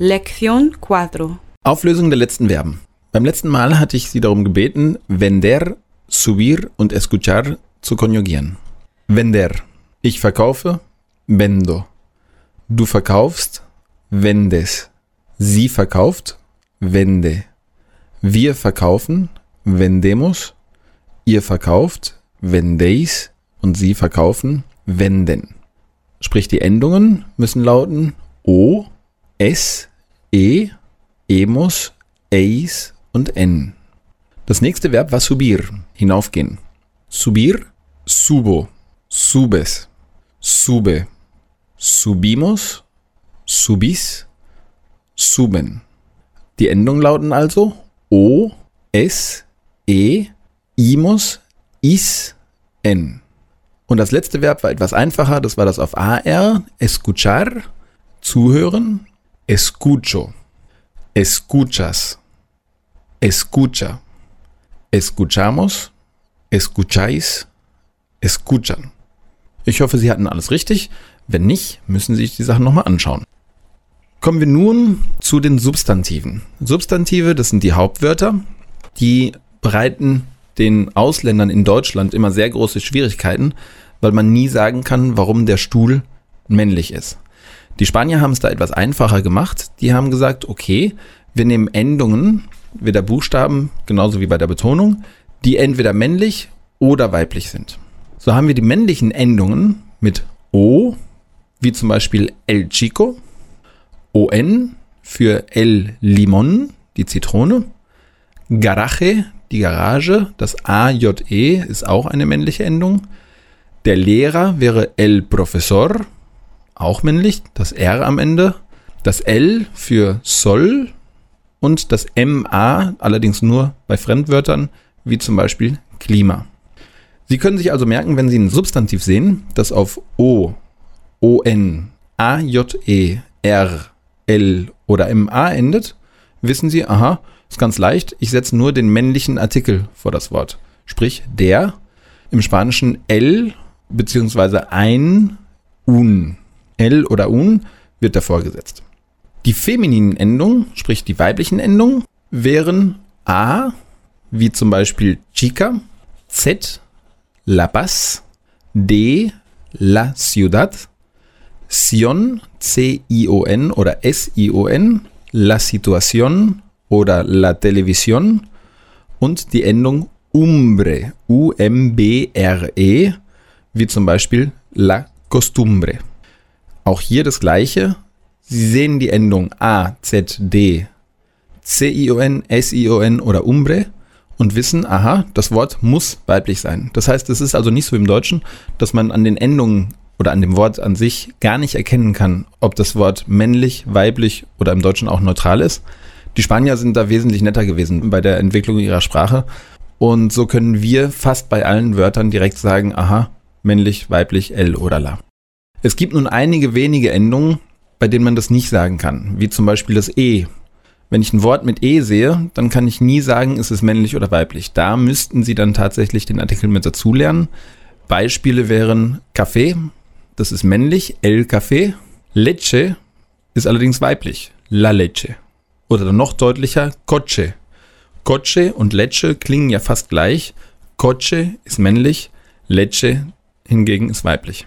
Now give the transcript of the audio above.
Lección 4. Auflösung der letzten Verben. Beim letzten Mal hatte ich Sie darum gebeten, vender, subir und escuchar zu konjugieren. Vender. Ich verkaufe, vendo. Du verkaufst, vendes. Sie verkauft, vende. Wir verkaufen, vendemos. Ihr verkauft, vendéis. Und Sie verkaufen, venden. Sprich, die Endungen müssen lauten o, es, e, emus, eis und en. Das nächste Verb war subir, hinaufgehen. Subir, subo, subes, sube, subimos, subis, suben. Die Endungen lauten also o, es, e, imos, is, en. Und das letzte Verb war etwas einfacher, das war das auf AR, escuchar, zuhören, Escucho. Escuchas. Escucha. Escuchamos. Escucháis. Escuchan. Ich hoffe, Sie hatten alles richtig. Wenn nicht, müssen Sie sich die Sachen nochmal anschauen. Kommen wir nun zu den Substantiven. Substantive, das sind die Hauptwörter, die bereiten den Ausländern in Deutschland immer sehr große Schwierigkeiten, weil man nie sagen kann, warum der Stuhl männlich ist. Die Spanier haben es da etwas einfacher gemacht. Die haben gesagt, okay, wir nehmen Endungen, wieder Buchstaben, genauso wie bei der Betonung, die entweder männlich oder weiblich sind. So haben wir die männlichen Endungen mit O, wie zum Beispiel El Chico, ON für El Limon, die Zitrone, Garaje, die Garage, das AJE ist auch eine männliche Endung. Der Lehrer wäre El Profesor, auch männlich, das R am Ende, das L für soll und das MA, allerdings nur bei Fremdwörtern, wie zum Beispiel Klima. Sie können sich also merken, wenn Sie ein Substantiv sehen, das auf O, ON, AJE, R, L oder MA endet, wissen Sie, aha, ist ganz leicht, ich setze nur den männlichen Artikel vor das Wort. Sprich, der, im Spanischen L beziehungsweise ein, un. L oder un wird davor gesetzt. Die femininen Endungen, sprich die weiblichen Endungen, wären A, wie zum Beispiel chica, Z, La Paz, D, La Ciudad, Sion, C-I-O-N oder S-I-O-N, La Situación oder La Televisión und die Endung Umbre, U-M-B-R-E, wie zum Beispiel La Costumbre. Auch hier das gleiche. Sie sehen die Endung A, Z, D, C-I-O-N, S-I-O-N oder Umbre und wissen, aha, das Wort muss weiblich sein. Das heißt, es ist also nicht so im Deutschen, dass man an den Endungen oder an dem Wort an sich gar nicht erkennen kann, ob das Wort männlich, weiblich oder im Deutschen auch neutral ist. Die Spanier sind da wesentlich netter gewesen bei der Entwicklung ihrer Sprache. Und so können wir fast bei allen Wörtern direkt sagen, aha, männlich, weiblich, L oder La. Es gibt nun einige wenige Endungen, bei denen man das nicht sagen kann, wie zum Beispiel das E. Wenn ich ein Wort mit E sehe, dann kann ich nie sagen, ist es männlich oder weiblich. Da müssten Sie dann tatsächlich den Artikel mit dazu lernen. Beispiele wären Kaffee, das ist männlich, El Café. Leche ist allerdings weiblich, La Leche. Oder noch deutlicher, Coche. Coche und Leche klingen ja fast gleich. Coche ist männlich, Leche hingegen ist weiblich.